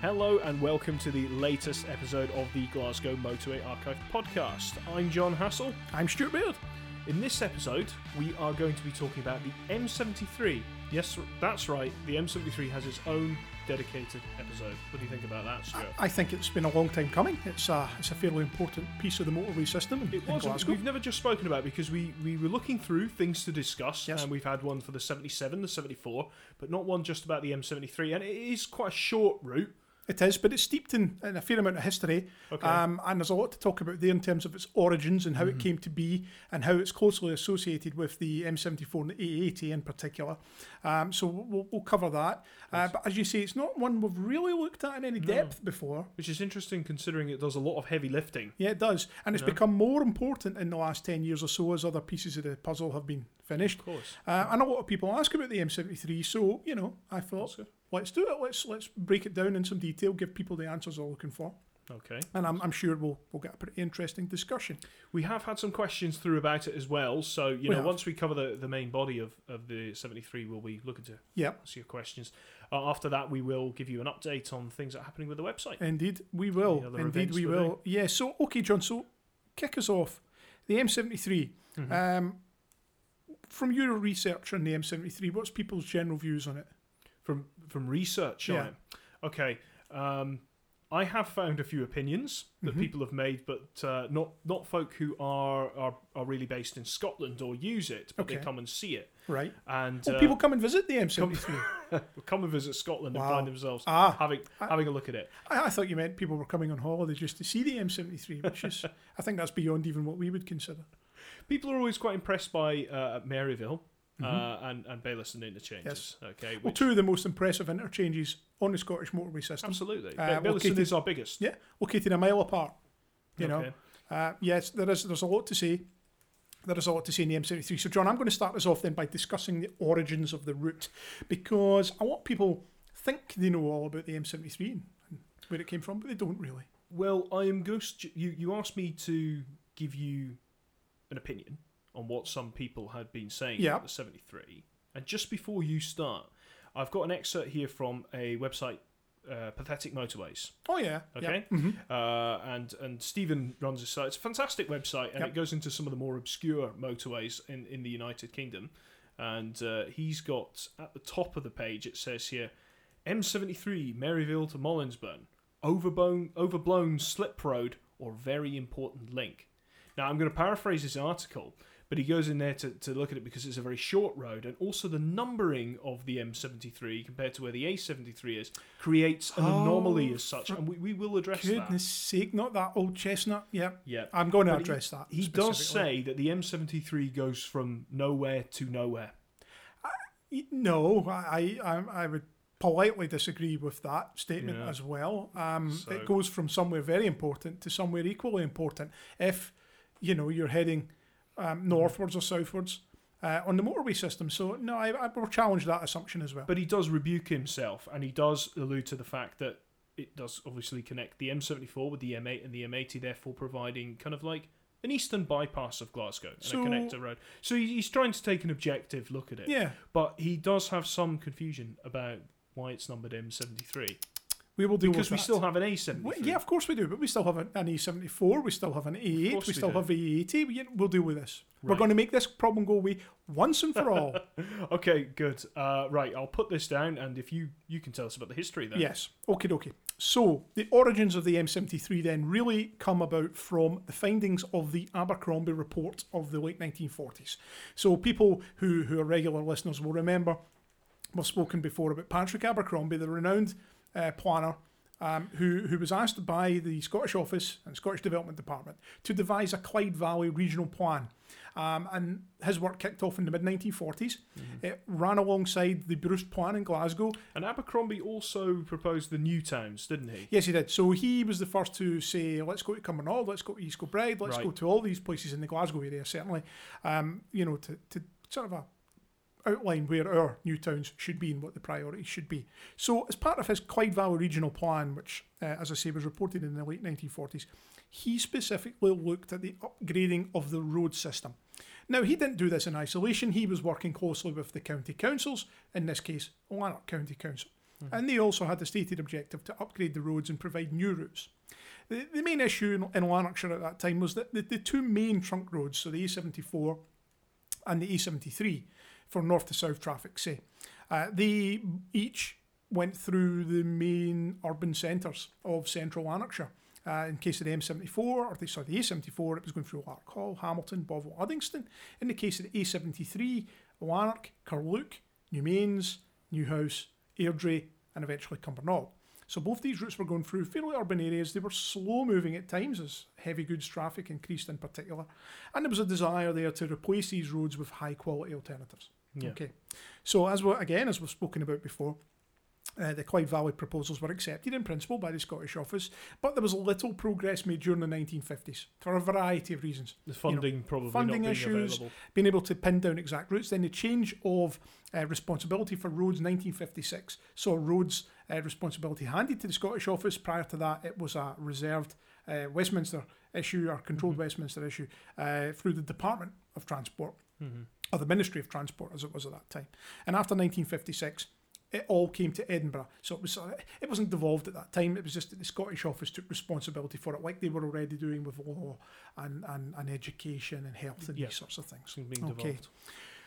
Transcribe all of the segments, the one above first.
Hello and welcome to the latest episode of the Glasgow Motorway Archive podcast. I'm John Hassel. I'm Stuart Beard. In this episode, we are going to be talking about the M73. Yes, that's right, the M73 has its own dedicated episode. What do you think about that, Stuart? I think it's been a long time coming. It's a, it's a fairly important piece of the motorway system in, It in. Glasgow. We've never just spoken about it because we, we were looking through things to discuss, Yes. and we've had one for the 77, the 74, but not one just about the M73. And it is quite a short route. It is, but it's steeped in, in a fair amount of history. Okay. Um, and there's a lot to talk about there in terms of its origins and how Mm-hmm. it came to be and how it's closely associated with the M74 and the A80 in particular. Um, so we'll, we'll cover that. Uh, but as you say, it's not one we've really looked at in any depth before. Which is interesting considering it does a lot of heavy lifting. Yeah, it does. And it's become more important in the last 10 years or so as other pieces of the puzzle have been finished. Of course. Uh, and a lot of people ask about the M73, so you know, I thought. Let's do it. Let's let's break it down in some detail, give people the answers they're looking for, Okay. and I'm, I'm sure we'll we'll get a pretty interesting discussion. We have had some questions through about it as well. So, you We know, have. once we cover the, the main body of, of the 73, we'll be looking to Yeah, answer your questions. Uh, after that, we will give you an update on things that are happening with the website. indeed we will. Indeed we will. Yeah. So okay, John. So kick us off. The M73. Mhm. Um, from your research on the M73, what's people's general views on it? from from research on Yeah. it. Okay. Um, I have found a few opinions that Mhm. people have made, but uh, not not folk who are, are are really based in Scotland or use it, but they come and see it. Right. And Well, uh, people come and visit the M73. come and visit Scotland and find themselves ah, having I- having a look at it. I, I thought you meant people were coming on holiday just to see the M73, which is, I think that's beyond even what we would consider. People are always quite impressed by uh, Maryville uh, and and Baillieston interchanges. Okay, Mm-hmm. Well, two of the most impressive interchanges on the Scottish motorway system, absolutely. uh, Baillieston located- is our biggest. Yeah. located a mile apart. You know, Okay. uh, yes, there is. There's a lot to say. There is a lot to say in the M73. So, John, I'm going to start us off then by discussing the origins of the route, because a lot people think they know all about the M73 and and where it came from, but they don't really. Well, I am ghost. You you asked me to give you an opinion on what some people had been saying Yeah. about the 73, and just before you start, I've got an excerpt here from a website, uh, Pathetic Motorways. Oh yeah. Okay, hmm uh, and and Stephen runs this site. It's a fantastic website, and Yep. it goes into some of the more obscure motorways in in the United Kingdom. And uh, he's got at the top of the page. It says here, M73 Maryville to Mollinsburn, overblown overblown slip road or very important link. Now I'm going to paraphrase his article. But he goes in there to, to look at it because it's a very short road, and also the numbering of the M73 compared to where the A73 is creates an Oh, anomaly as such, and we, we will address that. Goodness sake, not that old chestnut. Yeah. Yeah. I'm going to But he- address that. He does say that the M73 goes from nowhere to nowhere. Y- No, I, I, I would politely disagree with that statement Yeah. as well. Um, So- It goes from somewhere very important to somewhere equally important. If you know you're heading um, northwards or southwards uh, on the motorway system, so no, I, I will challenge that assumption as well. But he does rebuke himself, and he does allude to the fact that it does obviously connect the M74 with the M8 and the M80, therefore providing kind of like an eastern bypass of Glasgow and So- a connector road. So he's trying to take an objective look at it. yeah, But he does have some confusion about why it's numbered M73 we will deal because we that. still have an A73. Well, yeah, of course we do, but we still have an, an A74, we still have an A8, we we still do. have A80. We, we'll deal with this. We're going to make this problem go away once and for all. Okay, good. Uh, right, I'll put this down, and if you you can tell us about the history then. Yes. Okay, okay. So the origins of the M73 then really come about from the findings of the Abercrombie report of the late 1940s. So people who, who are regular listeners will remember we've spoken before about Patrick Abercrombie, the renowned uh, planner. Um, who, who was asked by the Scottish Office and Scottish Development Department to devise a Clyde Valley regional plan. Um, and his work kicked off in the mid 1940s. It ran alongside the Bruce Plan in Glasgow And Abercrombie also proposed the new towns, didn't he? Yes, he did. So he was the first to say, let's go to Cumbernauld, let's go to East Kilbride, let's Right. go to all these places in the Glasgow area, certainly, um, you know, to, to sort of a outline where our new towns should be and what the priorities should be. So as part of his Clyde Valley Regional Plan, which, uh, as I say, was reported in the late 1940s, he specifically looked at the upgrading of the road system. Now, he didn't do this in isolation. He was working closely with the county councils, in this case, Lanark County Council. and they also had the stated objective to upgrade the roads and provide new routes. The, the main issue in, in Lanarkshire at that time was that the, the two main trunk roads, so the A74 and the A73 for north to south traffic, say, uh, they each went through the main urban centres of central Lanarkshire. Uh, in case of the M74, or the, sorry, the A74, it was going through Larkhall, Hamilton, Bothwell, Uddingston. In the case of the A73, Lanark, Carluke, Newmains, Newhouse, Airdrie, and eventually Cumbernauld. So both these routes were going through fairly urban areas. They were slow moving at times as heavy goods traffic increased in particular. And there was a desire there to replace these roads with high quality alternatives. Yeah. Okay. So as we again, as we've spoken about before, uh, the Clyde Valley proposals were accepted in principle by the Scottish Office, but there was little progress made during the 1950s for a variety of reasons. The funding probably funding being issues, available. being able to pin down exact routes. Then the change of uh, responsibility for roads 1956 saw roads uh, responsibility handed to the Scottish Office. Prior to that, it was a reserved uh, Westminster issue or controlled Mm-hmm. Westminster issue uh, through the Department of Transport Mhm. or the Ministry of Transport as it was at that time. And after 1956, it all came to Edinburgh. So it was uh, it wasn't devolved at that time. It was just that the Scottish Office took responsibility for it, like they were already doing with law and, and, and education and health and Yeah. these sorts of things. Being Okay.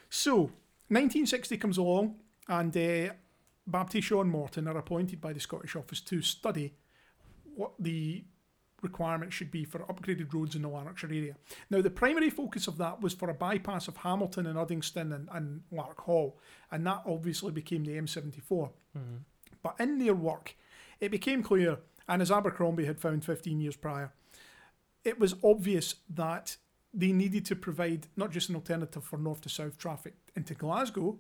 So 1960 comes along, and uh, Babtie Shaw and Morton are appointed by the Scottish Office to study what the requirements should be for upgraded roads in the Lanarkshire area. Now, the primary focus of that was for a bypass of Hamilton and Uddingston and, and Larkhall, and that obviously became the M74. Mhm. But in their work, it became clear, and as Abercrombie had found 15 years prior, it was obvious that they needed to provide not just an alternative for north to south traffic into Glasgow,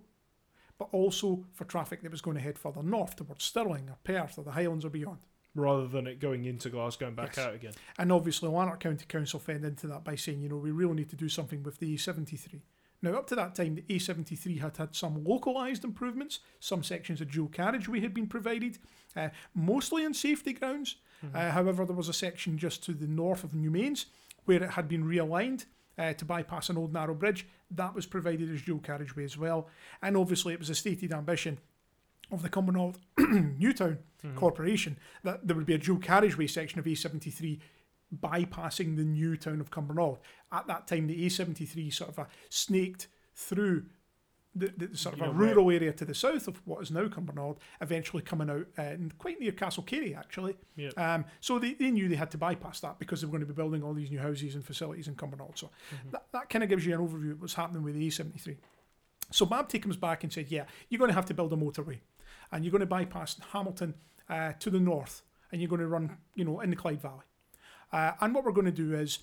but also for traffic that was going to head further north towards Stirling or Perth or the Highlands or beyond. Rather than it going into Glasgow and back Yes. out again. And obviously, Lanark County Council fed into that by saying, you know, we really need to do something with the A73. Now, up to that time, the A73 had had some localised improvements. Some sections of dual carriageway had been provided, uh, mostly on safety grounds. Uh, however, there was a section just to the north of New Newmains where it had been realigned uh, to bypass an old narrow bridge. That was provided as dual carriageway as well. And obviously, it was a stated ambition of the Cumbernauld Newtown Corporation that there would be a dual carriageway section of A73 bypassing the new town of Cumbernauld. At that time, the A73 sort of uh, snaked through the, the sort of Yeah, a right. rural area to the south of what is now Cumbernauld, eventually coming out uh, and quite near Castlecary, actually. Yeah. Um, so they, they knew they had to bypass that because they were going to be building all these new houses and facilities in Cumbernauld. So that, that kind of gives you an overview of what's happening with the A73. So Babtie comes back and said, yeah, you're going to have to build a motorway and you're going to bypass Hamilton uh, to the north and you're going to run, you know, in the Clyde Valley. Uh, and what we're going to do is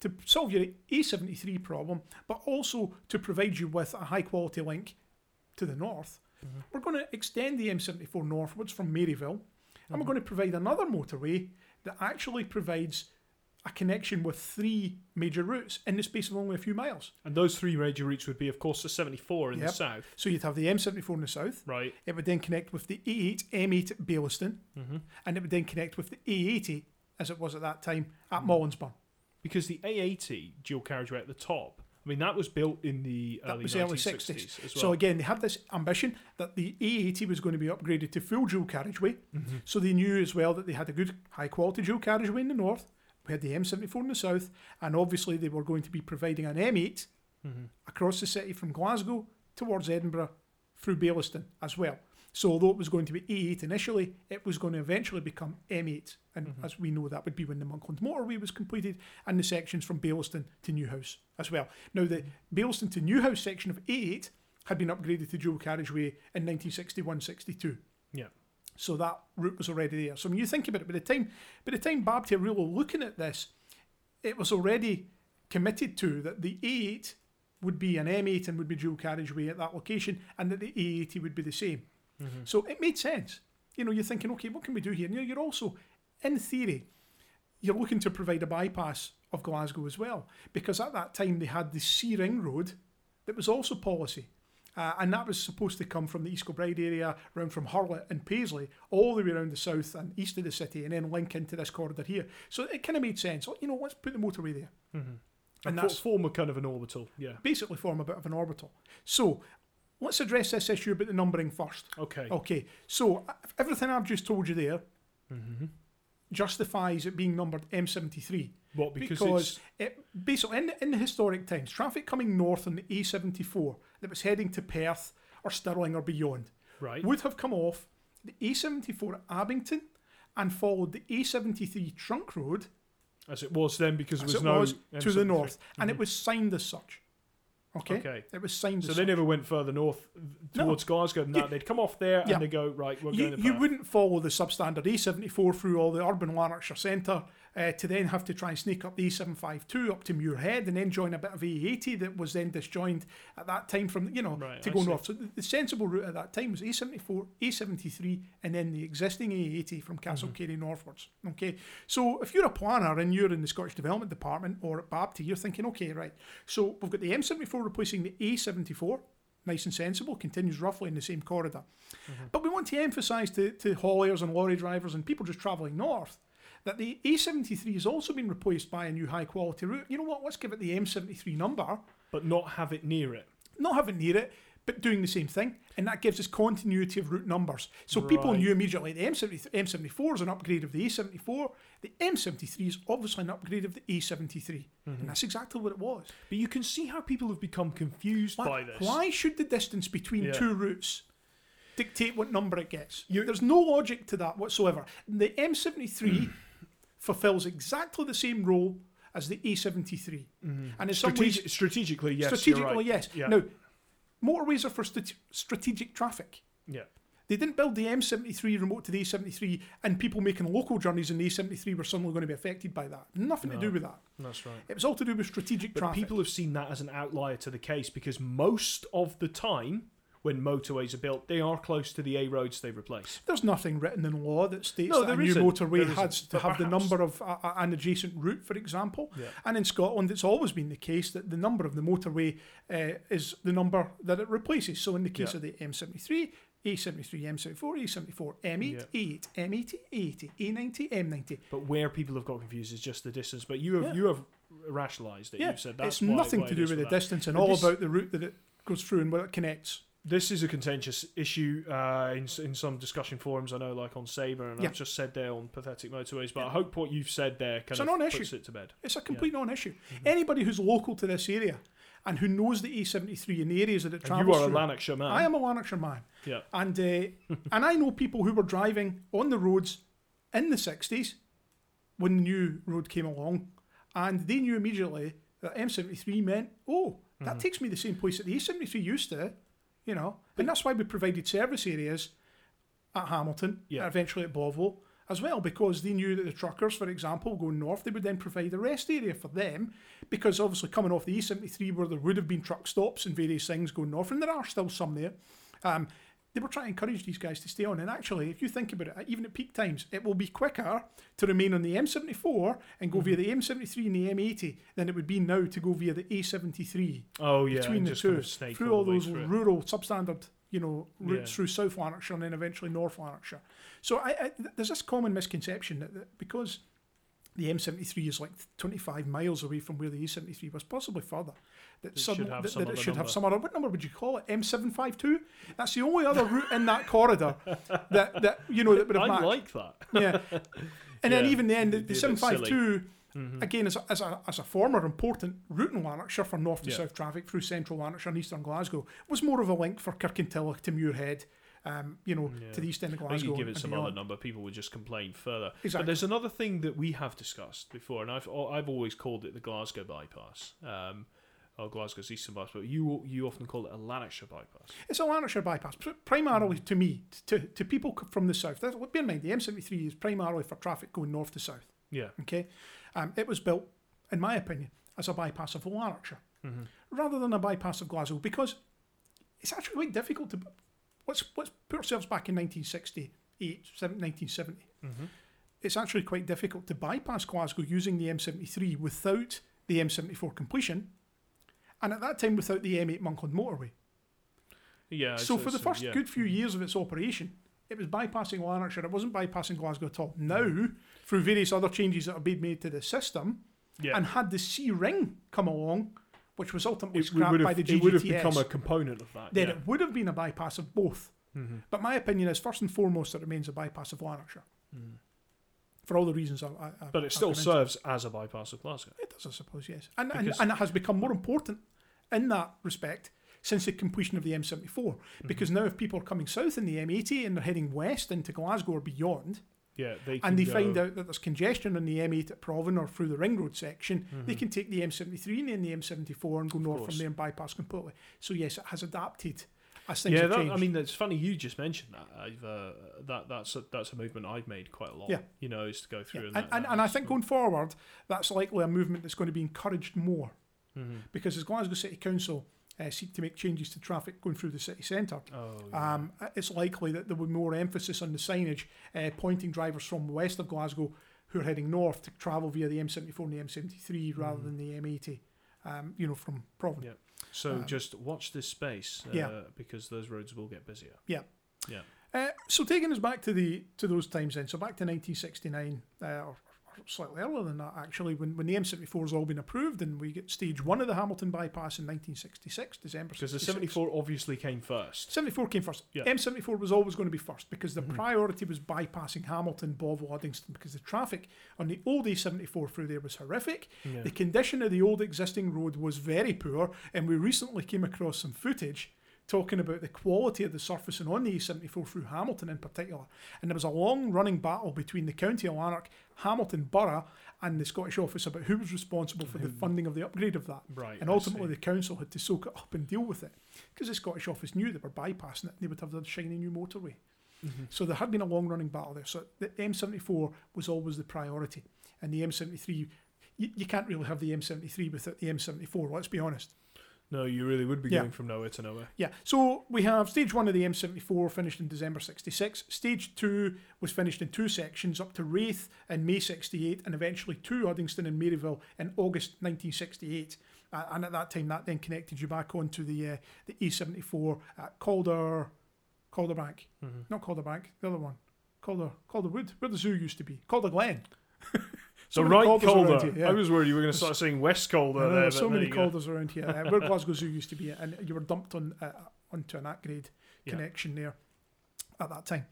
to solve your A73 problem, but also to provide you with a high quality link to the north, we're going to extend the M74 northwards from Maryville and we're going to provide another motorway that actually provides a connection with three major routes in the space of only a few miles. And those three major routes would be, of course, the 74 in the south, So you'd have the M74 in the south, right? it would then connect with the A8, M8 at Baillieston, hmm and it would then connect with the A80, as it was at that time, at Hmm. Mollinsburn. Because the A80 dual carriageway at the top, I mean, that was built in the That early was the early 1960s 60s. as So again, they had this ambition that the A80 was going to be upgraded to full dual carriageway. Mhm. So they knew as well that they had a good high quality dual carriageway in the north. We had the M74 in the south, and obviously they were going to be providing an M8 Mhm. across the city from Glasgow towards Edinburgh through Baillieston as well. So although it was going to be A8 initially, it was going to eventually become M8. And Mhm. as we know, that would be when the Monkland motorway was completed and the sections from Baillieston to Newhouse as well. Now, the Baillieston to Newhouse section of A8 had been upgraded to dual carriageway in 1961-62. So that route was already there. So when you think about it, by the time by the time Babtie are really looking at this, it was already committed to that the A8 would be an M8 and would be dual carriageway at that location, and that the A80 would be the same. Mhm. So it made sense. You know, you're thinking, okay, what can we do here? And you know, you're also, in theory, you're looking to provide a bypass of Glasgow as well, because at that time they had the C Ring Road that was also policy. Uh, and that was supposed to come from the East Kilbride area, around from Hurlet and Paisley, all the way around the south and east of the city, and then link into this corridor here. So it kind of made sense. You know, let's put the motorway there. Mhm. And And that's- form a kind of an orbital, yeah. basically form a bit of an orbital. So let's address this issue about the numbering first. Okay. Okay, so everything I've just told you there Mm-hmm. Justifies it being numbered M73 What? Because, because it basically in, in the historic times, traffic coming north on the A74 that was heading to Perth or Stirling or beyond right. would have come off the A74 at Abington and followed the A73 trunk road as it was then, because as was it no was to the M73. north, and Mhm. it was signed as such. Okay, Okay. it was signed So as they such. never went further north No. towards Glasgow than You- that. They'd come off there Yeah. and they go right. We're you, going to you Perth. wouldn't follow the substandard A74 through all the urban Lanarkshire centre uh, to then have to try and sneak up the A752 up to Muirhead and then join a bit of A80 that was then disjoined at that time from, you know, Right, to I go see. north. So the, the sensible route at that time was A74, A73, and then the existing A80 from Castle Mm-hmm. Cary northwards. Okay, so if you're a planner and you're in the Scottish Development Department or at Babtie, you're thinking, okay, right, so we've got the M74 replacing the A74 nice and sensible, continues roughly in the same corridor. But we want to emphasise to, to hauliers and lorry drivers and people just travelling north that the A73 has also been replaced by a new high quality route. You know what? Let's give it the M73 number, but not have it near it. not have it near it, but doing the same thing. And that gives us continuity of route numbers. So people knew immediately the M70, M74 is an upgrade of the A74. The M73 is obviously an upgrade of the A73. Mm-hmm. And that's exactly what it was. But you can see how people have become confused Why, by this. why should the distance between Yeah. two routes dictate what number it gets? You- There's no logic to that whatsoever. The M73 fulfills exactly the same role as the A73. Mm-hmm. And in some ways, strategically, yes. strategically, right. yes. Yeah. Now, motorways are for strate- strategic traffic. Yeah. They didn't build the M73 remote to the A73 and people making local journeys in the A73 were suddenly going to be affected by that. Nothing to do with that. That's right. It was all to do with strategic But traffic. people have seen that as an outlier to the case because most of the time, when motorways are built, they are close to the A roads they replace. There's nothing written in law that states No, that a new isn't. motorway has to have the number of uh, an adjacent route, for example. Yeah. And in Scotland, it's always been the case that the number of the motorway uh, is the number that it replaces. So in the case Yeah. of the M73, A73, M74, A74, M8, Yeah. A8, M80, A80, A90, M90. But where people have got confused is just the distance. But you have Yeah. you have rationalised it. Yeah, You've said that's it's why- nothing why to do with the that. distance and all about the route that it goes through and where it connects. This is a contentious issue uh, in in some discussion forums. I know, like on Sabre, and Yeah. I've just said there on pathetic motorways. But I hope what you've said there kind It's a of non-issue. puts it to bed. It's a complete non-issue. Mm-hmm. Anybody who's local to this area and who knows the A73 and the areas that it And travels you are a through, Lanarkshire man. I am a Lanarkshire man. Yeah. And uh, and I know people who were driving on the roads in the 60s when the new road came along, and they knew immediately that M73 meant, oh, that Mm-hmm. takes me the same place that the A73 used to, you know. And that's why we provided service areas at Hamilton, Yeah. and eventually at Bothwell as well, because they knew that the truckers, for example, going north, they would then provide a rest area for them, because obviously coming off the A73 where there would have been truck stops and various things going north, and there are still some there, um, they were trying to encourage these guys to stay on. And actually, if you think about it, even at peak times, it will be quicker to remain on the M74 and go via mhm. the M73 and the M80 than it would be now to go via the A73 oh yeah, between the just kind two of through all way those through it. rural substandard you know routes Yeah. through South Lanarkshire and then eventually North Lanarkshire. So I, I, there's this common misconception that, that because the M73 is like 25 miles away from where the A73 was, possibly further, that, It sudden- should have that, some that it should have number. some other. What number would you call it? M752. That's the only other route in that corridor that that you know that would have I like that. Yeah. And then even then, the, the be a bit 752, Mhm. again, as a, as, a, as a former important route in Lanarkshire for north to Yeah. south traffic through central Lanarkshire and eastern Glasgow, was more of a link for Kirkintilloch to Muirhead, um, you know, Yeah. to the east end of I think Glasgow. you give it some other number, people would just complain further. Exactly. But there's another thing that we have discussed before, and I've I've always called it the Glasgow bypass, um, or Glasgow's eastern bypass, but you you often call it a Lanarkshire bypass. It's a Lanarkshire bypass, primarily to me, to, to people from the south. That's- Bear in mind, the M73 is primarily for traffic going north to south. Yeah. Okay, um, it was built, in my opinion, as a bypass of Lanarkshire rather than a bypass of Glasgow because it's actually quite difficult to. Let's let's put ourselves back in 1968, seven- 1970. It's actually quite difficult to bypass Glasgow using the M73 without the M74 completion, and at that time without the M8 Monkland motorway. Yeah. So for the first yeah. good few mm-hmm. years of its operation, it was bypassing Lanarkshire. It wasn't bypassing Glasgow at all. Mm-hmm. Now, through various other changes that have been made to the system, yeah. and had the C ring come along, which was ultimately It, scrapped by the it would have become a component of that. then yeah. it would have been a bypass of both. Mhm. But my opinion is, first and foremost, it remains a bypass of Lanarkshire. Mm. For all the reasons I, I, But it still serves as a bypass of Glasgow. It does, I suppose, yes. And, and, and it has become more important in that respect since the completion of the M74. Mm-hmm. Because now, if people are coming south in the M80 and they're heading west into Glasgow or beyond, Yeah, they and they can find out that there's congestion on the M8 at Provan or through the Ring Road section, they Mm-hmm. can take the M73 and then the M74 and go north course. from there and bypass completely. So, yes, it has adapted as things Yeah, that. I mean, it's funny you just mentioned that. I've uh, that that's a, that's a movement I've made quite a lot. Yeah. you know, is to go through Yeah, and, and, that- and, I think going forward, that's likely a movement that's going to be encouraged more Mhm. because as Glasgow City Council uh, seek to make changes to traffic going through the city centre, Oh, yeah. um, it's likely that there will be more emphasis on the signage uh, pointing drivers from west of Glasgow who are heading north to travel via the M74 and the M73 rather than the M80, um, you know, from Provan. Yeah. So um, just watch this space, uh, yeah. because those roads will get busier. Yeah. Yeah. Uh, so taking us back to the to those times then, so back to 1969, uh, or, slightly earlier than that actually, when, when the M74 has all been approved and we get stage one of the Hamilton bypass in 1966, December Because the 74 obviously came first. 74 came first. Yeah. M74 was always going to be first because the Mhm. priority was bypassing Hamilton, Bothwell, Uddingston because the traffic on the old A74 through there was horrific. Yeah. The condition of the old existing road was very poor, and we recently came across some footage talking about the quality of the surfacing on the A74 through Hamilton in particular. And there was a long running battle between the County of Lanark, Hamilton Borough, and the Scottish Office about who was responsible for the funding of the upgrade of that. Right. And ultimately, the council had to soak it up and deal with it because the Scottish Office knew they were bypassing it and they would have the shiny new motorway. Mhm. So there had been a long running battle there. So the M74 was always the priority. And the M73, you, you can't really have the M73 without the M74, let's be honest. No, you really would be Yeah. going from nowhere to nowhere. Yeah, so we have stage one of the M74 finished in December 66. Stage two was finished in two sections up to Raith in May 68 and eventually to Uddingston and Maryville in August 1968. Uh, and at that time, that then connected you back onto the uh, the A74 at Calder, Calderbank. Mhm. Not Calderbank, the other one. Calder, Calderwood, where the zoo used to be. Calder Glen. So right Calder. here, yeah. I was worried you were going to start saying West Calder I know, there. there's but so there many. Calders around here. Uh, where Glasgow Zoo used to be, and you were dumped on uh, onto an Yeah. connection there at that time.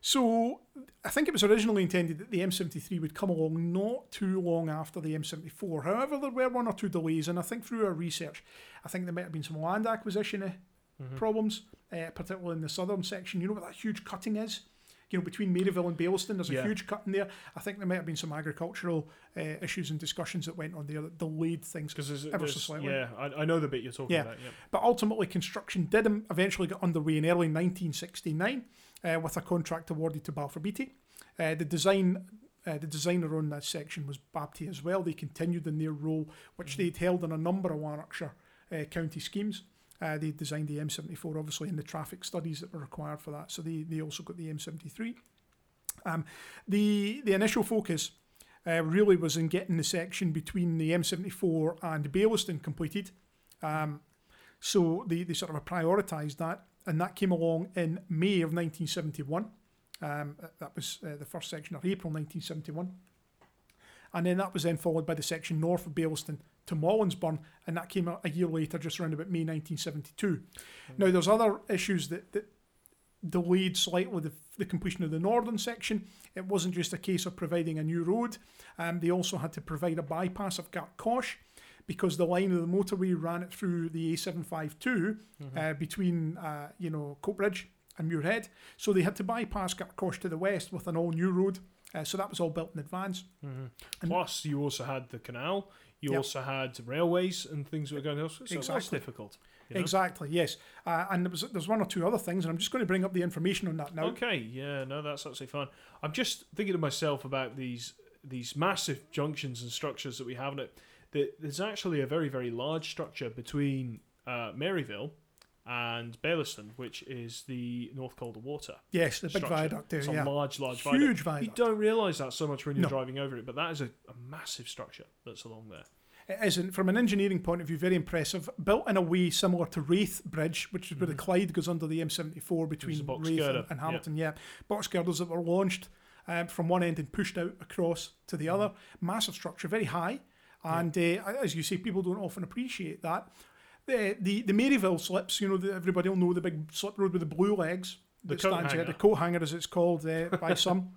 So I think it was originally intended that the M73 would come along not too long after the M74. However, there were one or two delays, and I think through our research, I think there might have been some land acquisition uh, Mhm. problems, uh, particularly in the southern section. You know what that huge cutting is? You know, between Maryville and Baillieston, there's a Yeah. huge in there. I think there might have been some agricultural uh, issues and discussions that went on there that delayed things there's, ever so slightly. yeah, I, I know the bit you're talking Yeah. about. Yeah. But ultimately, construction did eventually get underway in early 1969 uh, with a contract awarded to Balfour Beatty. Uh, the design. Uh, the designer on that section was Babtie as well. They continued in their role, which they'd held in a number of Lanarkshire uh, county schemes. Uh, they designed the M74, obviously, in the traffic studies that were required for that. So they, they also got the M73. Um, the the initial focus uh, really was in getting the section between the M74 and Baillieston completed. Um, so they, they sort of prioritised that, and that came along in May of 1971. Um, that was uh, the first section of April 1971. And then that was then followed by the section north of Baillieston to Mollinsburn, and that came a, a year later, just around about May 1972. Now, there's other issues that, that delayed slightly the, the completion of the northern section. It wasn't just a case of providing a new road, um, they also had to provide a bypass of Gartcosh because the line of the motorway ran it through the A752 uh, between, uh, you know, Coatbridge and Muirhead. So they had to bypass Gartcosh to the west with an all new road. Uh, so that was all built in advance. Mhm. And- Plus, you also had the canal. You Yep. also had railways and things that were going on. So it was Exactly. difficult. you know? Exactly, yes. Uh, and there was, there's one or two other things, and I'm just going to bring up the information on that now. Okay, yeah, no, that's absolutely fine. I'm just thinking to myself about these these massive junctions and structures that we have in it. That there's actually a very very large structure between uh, Maryville and Baillieston, which is the North Calder Water. Yes, the big structure. viaduct there, It's yeah. a large, large Huge viaduct. You don't realise that so much when you're No. driving over it, but that is a, a massive structure that's along there. It isn't, from an engineering point of view, very impressive. Built in a way similar to Raith Bridge, which is where the Clyde goes under the M74 between Mm-hmm. Raith and, and. Hamilton. Yeah, box girders that were launched um, from one end and pushed out across to the Mm-hmm. other. Massive structure, very high. And uh, as you say, people don't often appreciate that. The the, the Maryville slips, you know, the, everybody will know the big slip road with the blue legs. The coat hanger. the coat hanger, as it's called uh, by some.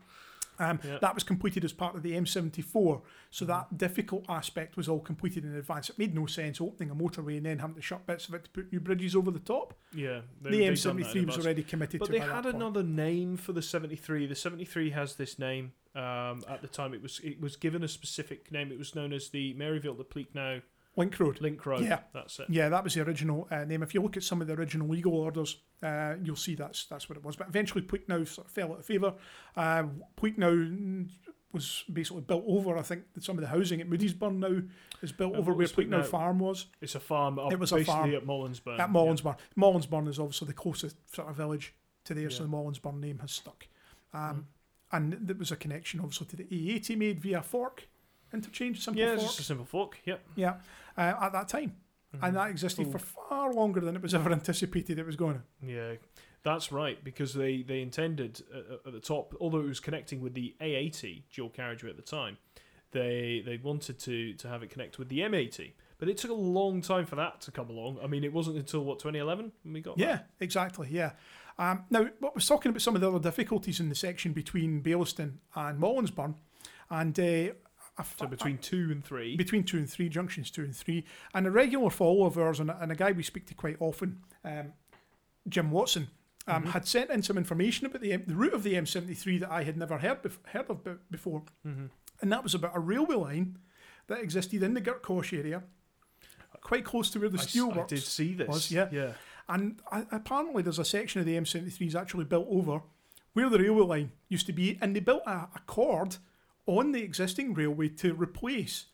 Um, Yeah. That was completed as part of the M74, so that difficult aspect was all completed in advance. It made no sense opening a motorway and then having to shut bits of it to put new bridges over the top. Yeah, they, the they've done that in M73 the was already committed But to they had point. another name for the 73. The 73 has this name. Um, at the time, it was it was given a specific name. It was known as the Maryville to Pleaknow Link Road. Link Road. Yeah. that's it. Yeah, that was the original uh, name. If you look at some of the original legal orders, uh, you'll see that's that's what it was. But eventually, Pleaknow sort of fell out of favour. Uh, mm, was basically built over. I think that some of the housing at Moodiesburn now is built And over where Pleaknow? Farm was It's a farm up It was a farm at Mollinsburn. at Mollinsburn. Mollinsburn is obviously the closest sort of village to there, so Yeah. the Mollinsburn name has stuck. Um, Mm. And there was a connection obviously to the A80 made via Fork interchange, simple Yeah, fork. just a simple fork. Yep. Yeah, uh, at that time. Mm-hmm. And that existed for far longer than it was ever anticipated it was going to. Yeah, that's right because they they intended uh, at the top, although it was connecting with the A80 dual carriageway at the time, they they wanted to to have it connect with the M80, but it took a long time for that to come along. I mean, it wasn't until what 2011 when we got that? Yeah, exactly. Yeah. Um, now, what was talking about some of the other difficulties in the section between Baillieston and Mollinsburn, and uh, So between two and three. between two and three junctions, two and three, and a regular follower of ours and a, and a guy we speak to quite often, um, Jim Watson, um, Mhm. had sent in some information about the, the route of the M73 that I had never heard bef- heard of be- before, hmm and that was about a railway line that existed in the Gartcosh area, quite close to where the I, steelworks I did see this. was, yeah. yeah. And uh, apparently, there's a section of the M73 is actually built over where the railway line used to be, and they built a, a cord on the existing railway to replace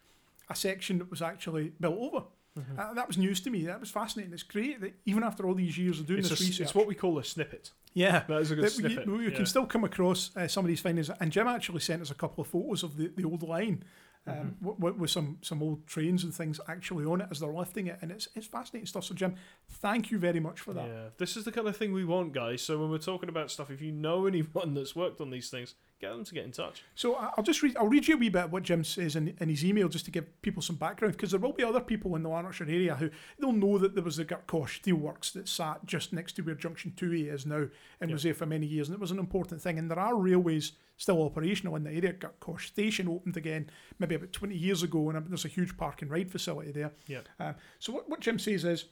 a section that was actually built over. Mm-hmm. Uh, that was news to me. That was fascinating. It's great that even after all these years of doing It's, this s- research, it's what we call a snippet. yeah, That is a good we, snippet. we yeah. can still come across uh, some of these findings. And Jim actually sent us a couple of photos of the, the old line. Um, Mm-hmm. w- w- with some some old trains and things actually on it as they're lifting it, and it's it's fascinating stuff. So Jim, thank you very much for that. Yeah, this is the kind of thing we want, guys. So when we're talking about stuff, if you know anyone that's worked on these things, get them to get in touch. So I'll just read. I'll read you a wee bit of what Jim says in, in his email, just to give people some background, because there will be other people in the Lanarkshire area who they'll know that there was the Gartcosh Steelworks that sat just next to where Junction Two A is now, and was there for many years, and it was an important thing. And there are railways still operational in the area. Gartcosh Station opened again maybe about twenty years ago, and there's a huge park and ride facility there. Yeah. Um, so what, what Jim says is,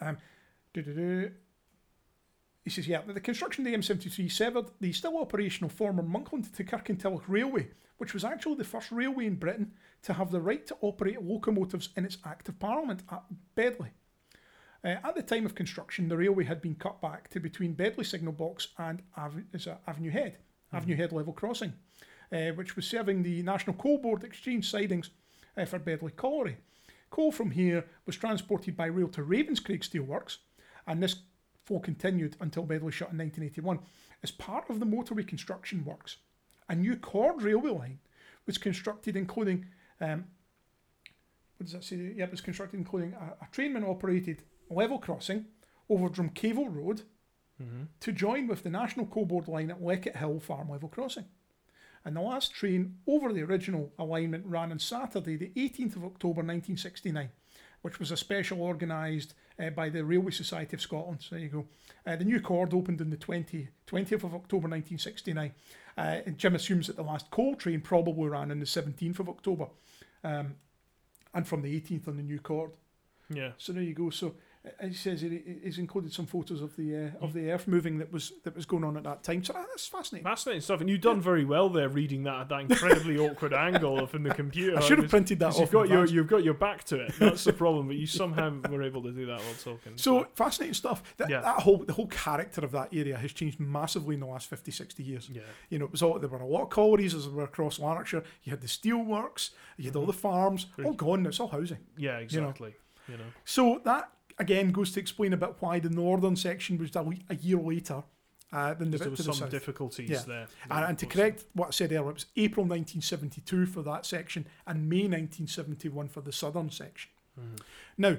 um, he says, yeah, the construction of the M73 severed the still operational former Monkland to Kirkintilloch Railway, which was actually the first railway in Britain to have the right to operate locomotives in its Act of Parliament at Bedlay. Uh, at the time of construction, the railway had been cut back to between Bedlay Signal Box and Ave- Avenue Head, Avenue Head level crossing, uh, which was serving the National Coal Board exchange sidings uh, for Bedlay Colliery. Coal from here was transported by rail to Ravenscraig Steelworks, and this flow continued until Bedlay shut in 1981. As part of the motorway construction works, a new cord railway line was constructed, including um, what does that say? Yeah, it was constructed including a, a trainman operated level crossing over Drumcavel Road to join with the National Coal Board line at Leckett Hill Farm Level Crossing. And the last train over the original alignment ran on Saturday, the 18th of October 1969, which was a special organised uh, by the Railway Society of Scotland. So there you go. Uh, the new cord opened on the 20, 20th of October 1969. Uh, and Jim assumes that the last coal train probably ran on the 17th of October. Um, and from the 18th on the new cord. Yeah. So there you go. So he says he, he's included some photos of the uh, of the earth moving that was that was going on at that time. So uh, that's fascinating. Fascinating stuff, and you've done very well there reading that at that incredibly awkward angle from the computer. I should have printed that off. You've got your you've got your back to it. That's the problem, but you somehow were able to do that while talking. So fascinating stuff. That, Yeah. that whole the whole character of that area has changed massively in the last 50, 60 years. yeah, You know, it was all there were a lot of collieries as were across Lanarkshire. You had the steelworks, you had all the farms, all gone. It's all housing. yeah, exactly. You know, So that again goes to explain a bit why the northern section was a, a year later uh, than the there bit was to the some south. difficulties Yeah. there. And, and to correct what I said earlier, it was April 1972 for that section and May 1971 for the southern section. Mm-hmm. Now,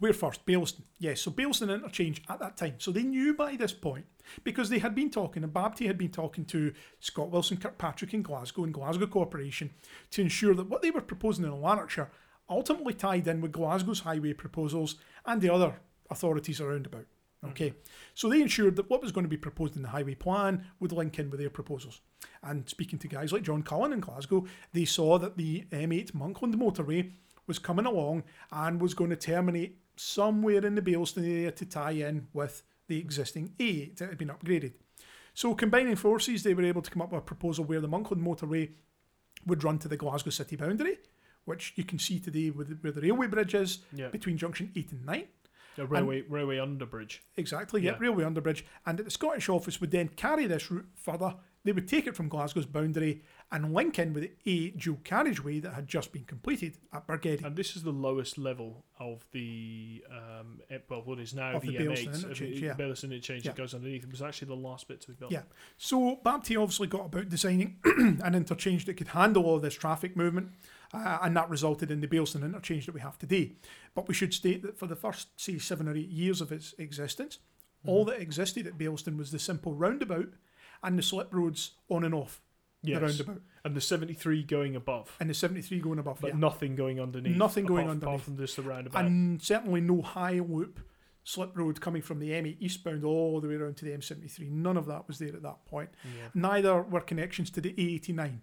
Where first? Baillieston. Yes, so Baillieston Interchange at that time. So they knew by this point, because they had been talking, and Babtie had been talking to Scott Wilson Kirkpatrick in Glasgow and Glasgow Corporation to ensure that what they were proposing in Lanarkshire ultimately tied in with Glasgow's highway proposals and the other authorities around about. Mm-hmm. Okay, so they ensured that what was going to be proposed in the highway plan would link in with their proposals. And speaking to guys like John Cullen in Glasgow, they saw that the M8 Monkland motorway was coming along and was going to terminate somewhere in the Baillieston area to tie in with the existing A8 that had been upgraded. So, combining forces, they were able to come up with a proposal where the Monkland motorway would run to the Glasgow city boundary, which you can see today with where the railway bridge is Yeah. between junction 8 and 9. A railway railway underbridge. Exactly, yeah, Yeah. railway underbridge. And the Scottish office would then carry this route further. They would take it from Glasgow's boundary and link in with the A dual carriageway that had just been completed at Bargeddie. And this is the lowest level of the um, well, what is now Of the, the M8 Baillieston of interchange, the yeah. Baillieston interchange Yeah. that goes underneath. It was actually the last bit to be built. Yeah. So Babtie obviously got about designing an interchange that could handle all this traffic movement, uh, and that resulted in the Baillieston interchange that we have today. But we should state that for the first, say, seven or eight years of its existence, all that existed at Bailston was the simple roundabout and the slip roads on and off Yes. the roundabout, And the 73 going above, and the 73 going above. but yeah. nothing going underneath. Nothing going apart, underneath. Apart from just the roundabout. and certainly no high loop slip road coming from the M8 eastbound all the way around to the M73. None of that was there at that point. yeah. Neither were connections to the A89.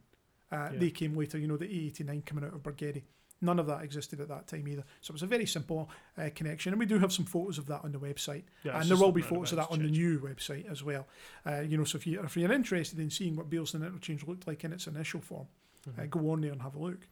Uh, Yeah. They came later, you know, the A89 coming out of Bargeddie. None of that existed at that time either. So it was a very simple uh, connection, and we do have some photos of that on the website, Yeah, and there will be photos of that on the new website as well. Uh, you know, so if you if you're interested in seeing what Baillieston Interchange looked like in its initial form, uh, Mhm. go on there and have a look.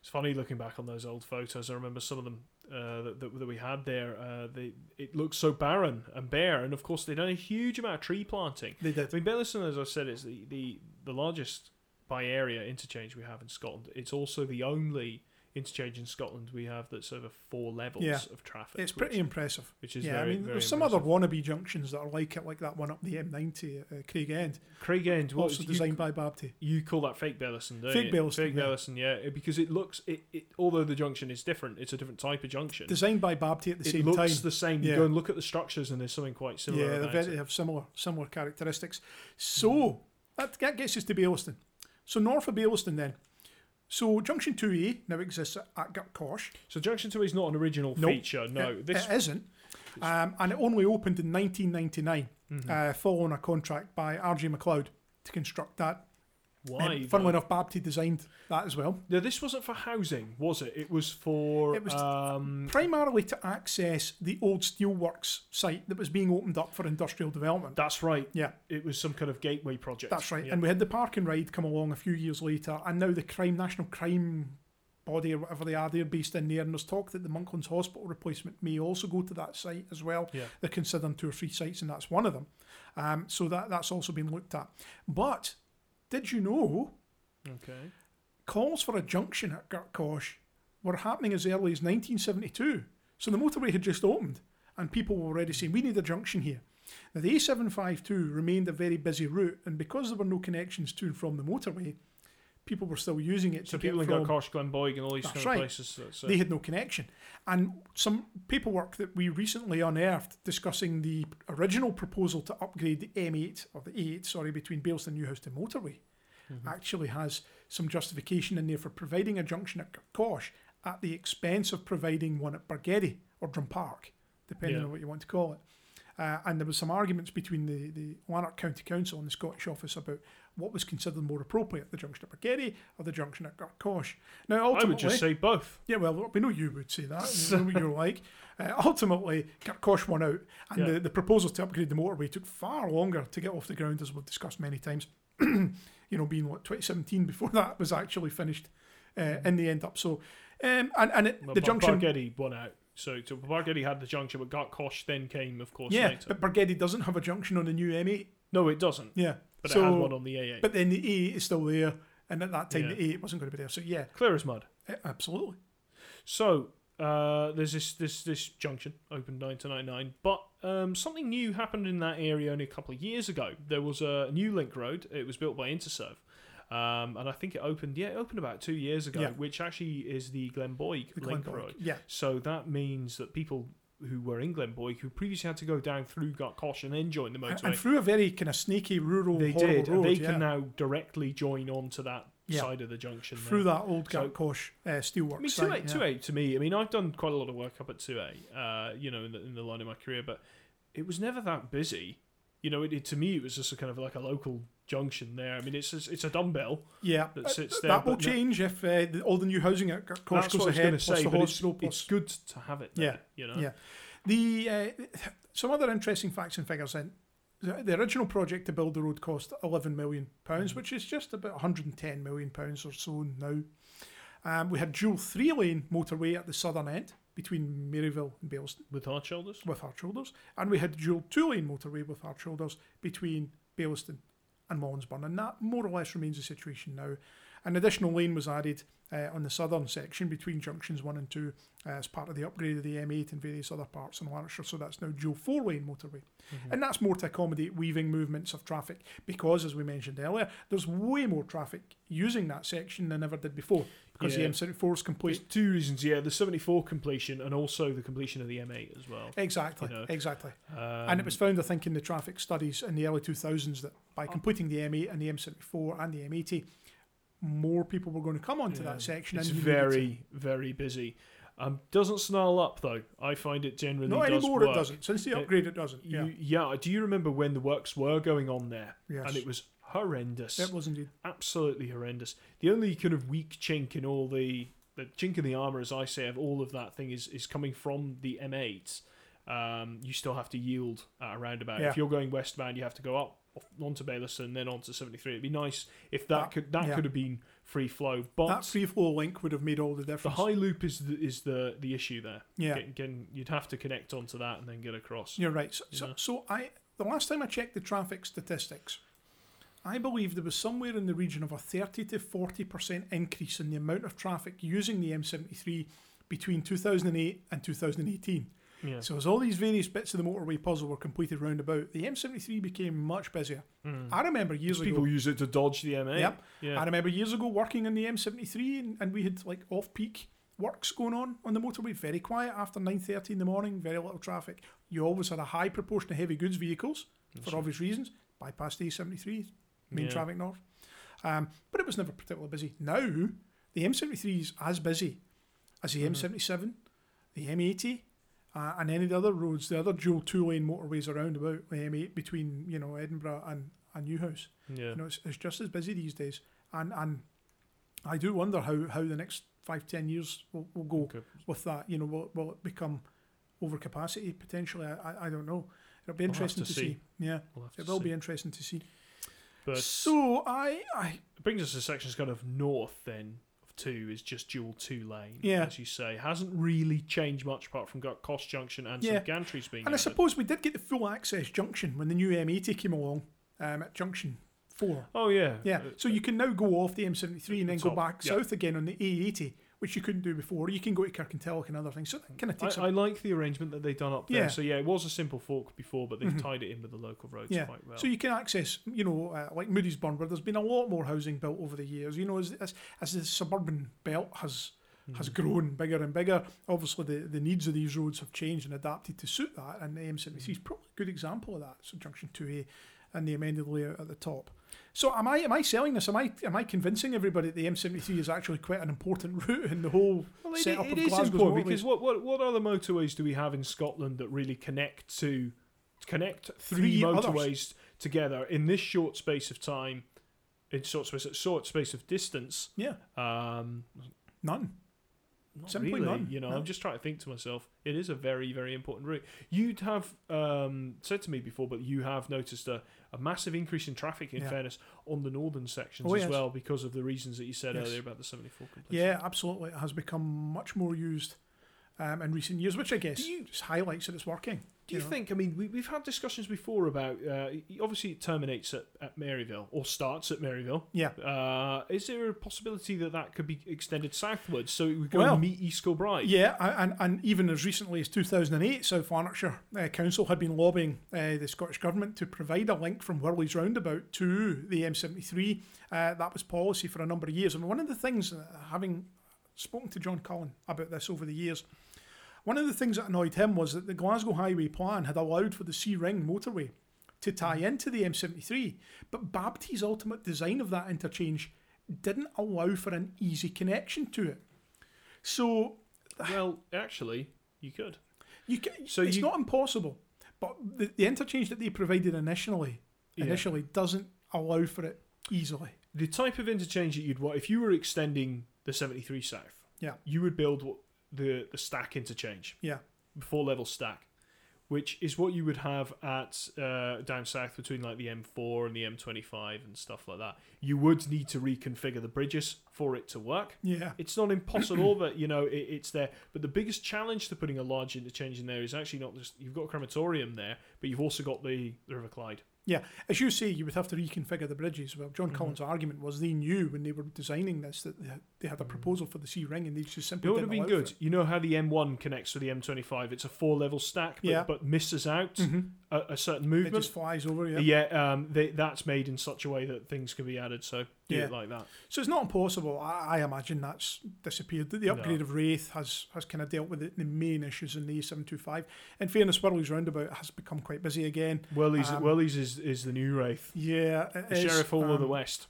It's funny looking back on those old photos. I remember some of them uh, that, that, that we had there. Uh, they it looked so barren and bare, and of course they'd done a huge amount of tree planting. They did. I mean, Baillieston, as I said, is the, the, the largest by area interchange we have in Scotland. It's also the only interchange in Scotland we have that's over four levels Yeah. of traffic. It's pretty which, impressive. which is yeah, very, I mean, there's some impressive. other wannabe junctions that are like it, like that one up the M90 at uh, Craigend, Craig End, what also you, designed by Babtie. you call that fake Baillieston, don't Fake you? Baillieston, Fake yeah. Baillieston, yeah, because it looks it, it. Although the junction is different, it's a different type of junction. Designed by Babtie at the it same looks time. Looks the same. You go and look at the structures, and there's something quite similar. yeah, they very, it. have similar similar characteristics. So that, that gets us to Baillieston. So north of Baillieston then. So Junction 2A now exists at, Gartcosh. So Junction Two is not an original Nope. feature. No, it, this it isn't. Um, and it only opened in 1999, Mhm. uh, following a contract by R.J. McLeod to construct that. Why? Um, funnily enough, Babtie designed that as well. No, this wasn't for housing, was it? It was for It was- um, Primarily to access the old steelworks site that was being opened up for industrial development. that's right. Yeah, It was some kind of gateway project. that's right. Yeah. And we had the park and ride come along a few years later, and now the crime national crime body or whatever they are, they're based in there. And there's talk that the Monklands Hospital replacement may also go to that site as well. Yeah. They're considering two or three sites, and that's one of them. Um, so that that's also been looked at. But did you know Okay. calls for a junction at Gartcosh were happening as early as 1972. So the motorway had just opened, and people were already saying, We need a junction here. Now, the A752 remained a very busy route, and because there were no connections to and from the motorway, people were still using it So people in. Gartcosh, Glenboig, and all these That's kind right. of places. So, so- They had no connection. And some paperwork that we recently unearthed discussing the original proposal to upgrade the M8, or the A8, sorry, between Baillieston and Newhouse to motorway Mhm. actually has some justification in there for providing a junction at Gartcosh at the expense of providing one at Bargeddie or Drumpark, depending Yeah. on what you want to call it. Uh, and there was some arguments between the, the Lanark County Council and the Scottish Office about what was considered more appropriate, the junction at Bargeddie or the junction at Gartcosh. Now, I ultimately, would just say both. yeah, well, we know you would say that. We know what you're like. Uh, ultimately, Gartcosh won out, and Yeah. the, the proposal to upgrade the motorway took far longer to get off the ground, as we've discussed many times. you know, being what 2017 before that was actually finished uh, in the end up. So, um, and and it, the junction, Bargeddie won out. So, so Bargeddie had the junction, but Gartcosh then came, of course, yeah, later. but Bargeddie doesn't have a junction on the new M8. no, it doesn't. Yeah, But so it has one on the A8. but then the A8 is still there, and at that time Yeah. the A8 wasn't going to be there. So yeah, Clear as mud. eh, absolutely. So uh, there's this this this junction opened 1999, but um, something new happened in that area only a couple of years ago. There was a new link road. It was built by Interserve, Um, and I think it opened, yeah, it opened about two years ago, Yeah. which actually is the Glenboig The link Glenboig. road. Yeah, So that means that people who were in Glenboig, who previously had to go down through Gartcosh and then join the motorway, and through a very kind of sneaky rural, they did, road. and they yeah. can now directly join on to that Yeah. side of the junction. through there. that old So- Gartcosh uh, steelworks. I mean, site, two eight, yeah. two eight to me. I mean, I've done quite a lot of work up at 2A, Uh, you know, in the, in the line of my career, but it was never that busy. You know, it, it to me it was just a kind of like a local junction there. I mean, it's it's a dumbbell. Yeah, that uh, sits there, that will change if uh, the, all the new housing at Gartcosh That's goes what I was ahead. going to plus say, the but it's, it's good to have it. There, Yeah, you know. yeah. The uh, some other interesting facts and figures then. The original project to build the road cost 11 million pounds, Mhm. which is just about 110 million pounds or so now. Um, we had dual three lane motorway at the southern end between Maryville and Baillieston with hard shoulders. with hard shoulders, and we had dual two lane motorway with hard shoulders between Baillieston and Mollinsburn, and that more or less remains the situation now. An additional lane was added uh, on the southern section between junctions one and two uh, as part of the upgrade of the M8 and various other parts in Lanarkshire, so that's now dual four lane motorway. Mhm. And that's more to accommodate weaving movements of traffic because, as we mentioned earlier, there's way more traffic using that section than ever did before because Yeah. the M74 is complete. There's two reasons. Yeah, the seventy four completion and also the completion of the M eight as well. Exactly, you know, exactly. Um, and it was found, I think, in the traffic studies in the early 2000s that by completing the M8 and the M74 and the M80, more people were going to come onto Yeah. that section. It's and you to- very, very busy. Um, doesn't snarl up though. I find it generally Not does anymore, work. it doesn't. Since the upgrade, it doesn't. Yeah. You, yeah. Do you remember when the works were going on there? yes. And it was horrendous. It was indeed. absolutely horrendous. The only kind of weak chink in all the the chink in the armor, as I say, of all of that thing is is coming from the M8. Um, you still have to yield at a roundabout. Yeah. If you're going westbound, you have to go up onto Baillieston, then onto 73. It'd be nice if that, That- could that yeah. could have been free flow. But that free flow link would have made all the difference. the high loop is the, is the the issue there. yeah. Get- getting- you'd have to connect onto that and then get across. You're right. So, so, so I the last time I checked the traffic statistics, I believe there was somewhere in the region of a 30 to 40 percent increase in the amount of traffic using the M73 between 2008 and 2018. Yeah. So as all these various bits of the motorway puzzle were completed roundabout, the M73 became much busier. Mm. I remember years Because people ago. use it to dodge the M8. Yep. Yeah. I remember years ago working on the M73 and, and we had like off-peak works going on on the motorway, very quiet after 9.30 in the morning, very little traffic. You always had a high proportion of heavy goods vehicles for obvious reasons, Bypass the A73, main Yeah. traffic north. Um, but it was never particularly busy. Now, the M73 is as busy as the Mhm. M77, the M80, uh, and any of the other roads, the other dual two-lane motorways around about the M8 between you know Edinburgh and, and Newhouse. Yeah. You know, it's, it's just as busy these days, and and I do wonder how, how the next five ten years will, will go Okay. with that. You know, will, will it become overcapacity potentially? I, I, I don't know. It'll be We'll interesting to to see. see. Yeah, We'll it will see. be interesting to see. But so I, I It brings us to sections kind of north then two is just dual two lane. Yeah. As you say. Hasn't really changed much apart from Gartcosh Junction and Yeah. some gantries being and I suppose we did get the full access junction when the new M80 came along um, at junction four. Oh yeah. Yeah, Uh, so you can now go off the M73 and then go back yeah. south again on the A80, which you couldn't do before. You can go to Kirkintilloch and other things. So that kind of takes I like the arrangement that they've done up there. Yeah. So yeah, it was a simple fork before, but they've Mhm. tied it in with the local roads Yeah. quite well. So you can access, you know, uh, like Moodiesburn, where there's been a lot more housing built over the years. You know, as as, as the suburban belt has has Mhm. grown bigger and bigger, obviously the, the needs of these roads have changed and adapted to suit that. And the M73 is probably a good example of that. So Junction 2A and the amended layout at the top. So am I am I selling this? Am I am I convincing everybody that the M73 is actually quite an important route in the whole Well, it, setup it of is Glasgow's important because what, what what other motorways do we have in Scotland that really connect to connect three, Three others. motorways together in this short space of time, in short space short space of distance? Yeah, Um, none. Not Simply really. none, You know, no. I'm just trying to think to myself. It is a very, very important route. You'd have um, said to me before, but you have noticed a, a massive increase in traffic. In Yeah. fairness, on the northern sections Oh, as yes. well, because of the reasons that you said Yes. earlier about the 74 completion. Yeah, absolutely. It has become much more used. Um, in recent years, which I guess you- just highlights that it's working. Do you know. think? I mean, we, we've had discussions before about. Uh, obviously, it terminates at, at Maryville or starts at Maryville. Yeah. Uh, is there a possibility that that could be extended southwards so it would go Well, and meet East Kilbride? Yeah, and, and even as recently as 2008, South Lanarkshire uh, Council had been lobbying uh, the Scottish Government to provide a link from Whirlies Roundabout to the M73. Uh, that was policy for a number of years. I And one of the things, uh, having spoken to John Cullen about this over the years, one of the things that annoyed him was that the Glasgow Highway Plan had allowed for the C Ring motorway to tie into the M73, but Babtie's ultimate design of that interchange didn't allow for an easy connection to it. So Well, actually, you could. you can, So it's you- not impossible, but the, the interchange that they provided initially Yeah. initially doesn't allow for it easily. The type of interchange that you'd want, if you were extending the 73 south, Yeah. you would build what, the, the stack interchange, Yeah, four level stack, which is what you would have at uh, down south between like the M4 and the M25 and stuff like that. You would need to reconfigure the bridges for it to work. yeah, It's not impossible but you know it, it's there, but the biggest challenge to putting a large interchange in there is actually not just you've got a crematorium there, but you've also got the, the River Clyde. Yeah. As you say, you would have to reconfigure the bridges. Well, John Mhm. Collins' argument was they knew when they were designing this that they had, they had a proposal for the C ring and they just simply It would have been good. You know how the M1 connects to the M25? It's a four level stack, but, Yeah. but misses out. Mhm. a, a certain It just flies over. Yeah. Yeah, um, they, that's made in such a way that things can be added. So do Yeah. it like that. So it's not impossible. I, I imagine that's disappeared. The, the No. upgrade of Raith has, has kind of dealt with the, the main issues in the A725. In fairness, Whirlies Roundabout has become quite busy again. Wellies, Um, is, is the new Raith, Yeah, the is, Sheriffhall of the um, West,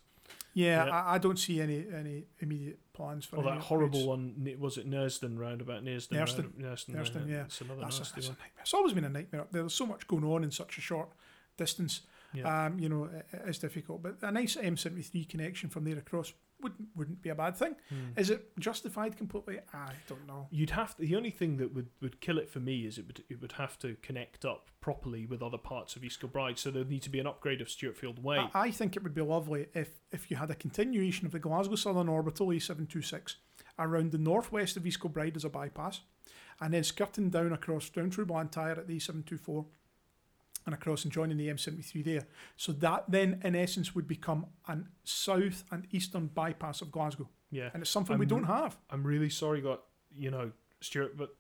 Yeah, Yeah. I, I don't see any any immediate plans for or any that horrible upgrades. one. Was it Nerston roundabout? Nerston. round- Nerston, Nerston, yeah. It's another That's a, that's a nightmare. It's always been a nightmare up there. There's so much going on in such a short distance. Yeah. Um, you know, it, it is difficult. But a nice M73 connection from there across wouldn't wouldn't be a bad thing. Hmm. Is it justified completely? I don't know. You'd have to, the only thing that would, would kill it for me is it would it would have to connect up properly with other parts of East Kilbride. So there'd need to be an upgrade of Stewartfield Way. I, I think it would be lovely if if you had a continuation of the Glasgow Southern Orbital A726 around the northwest of East Kilbride as a bypass, and then skirting down across down through Blantyre at the A724 and across and joining the M73 there. So that then, in essence, would become an south and eastern bypass of Glasgow, yeah, and it's something we I'm- don't have. I'm really sorry, got you know Stuart, but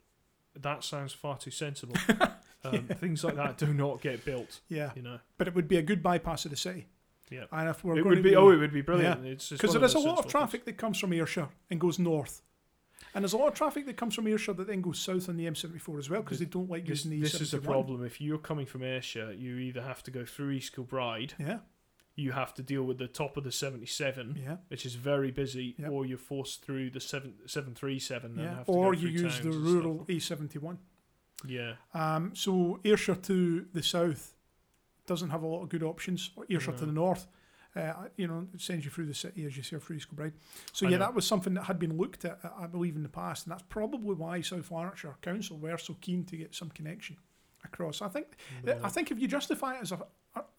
that sounds far too sensible. um, Things like that do not get built. Yeah, You know, but it would be a good bypass of the city. Yeah. and if we're it going would to be. Oh, it would be brilliant. It's because one there is a lot of traffic that comes from Ayrshire and goes north. And there's a lot of traffic that comes from Ayrshire that then goes south on the M74 as well because they don't like This, using the this is the A71. problem. If you're coming from Ayrshire, you either have to go through East Kilbride, Yeah, you have to deal with the top of the 77, yeah, which is very busy, or you're forced through the 7, 737 and yeah. have Or you use the rural. A71. Yeah, Um, so Ayrshire to the south doesn't have a lot of good options. Or Ayrshire to the north, uh, you know, it sends you through the city as you say through East Kilbride. So I yeah, know. that was something that had been looked at, I believe, in the past, and that's probably why South Lanarkshire Council were so keen to get some connection across. I think Yeah. I think if you justify it as a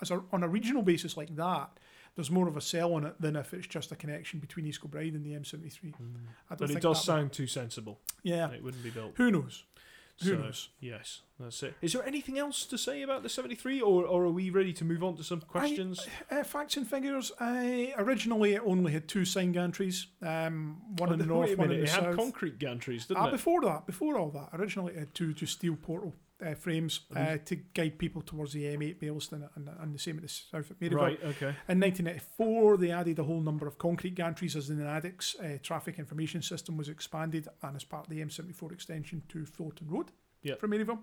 as a on a regional basis like that, there's more of a sell on it than if it's just a connection between East Kilbride and the M73. I don't Mm. But it does that would- sound too sensible. yeah. It wouldn't be built. Who knows? Who So, knows? Yes, that's it. Is there anything else to say about the 73, or, or are we ready to move on to some questions? Uh, facts and figures. I originally it only had two sign gantries, um, one Oh, in the north, one minute, in the it had south. concrete gantries, didn't Ah, it? before that, before all that, originally it had two just steel portal uh, frames uh, to guide people towards the M8 Baillieston and, and the same at the south at Maryville. Right, okay. In 1994, they added a whole number of concrete gantries as the NADICS uh, traffic information system was expanded and as part of the M74 extension to Fullarton Road Yep. from Maryville.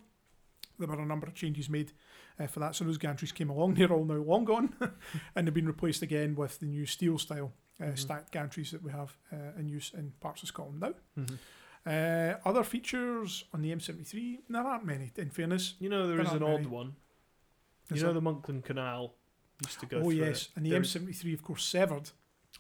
There were a number of changes made uh, for that, so those gantries came along. They're all now long gone and they've been replaced again with the new steel style uh, Mhm. stacked gantries that we have uh, in use in parts of Scotland now. Mhm. Uh, other features on the M73, there aren't many, in fairness. You know, there There is an aren't odd many. one. You know, a- the Monkland Canal used to go oh, yes, it. and the There is M73, of course, severed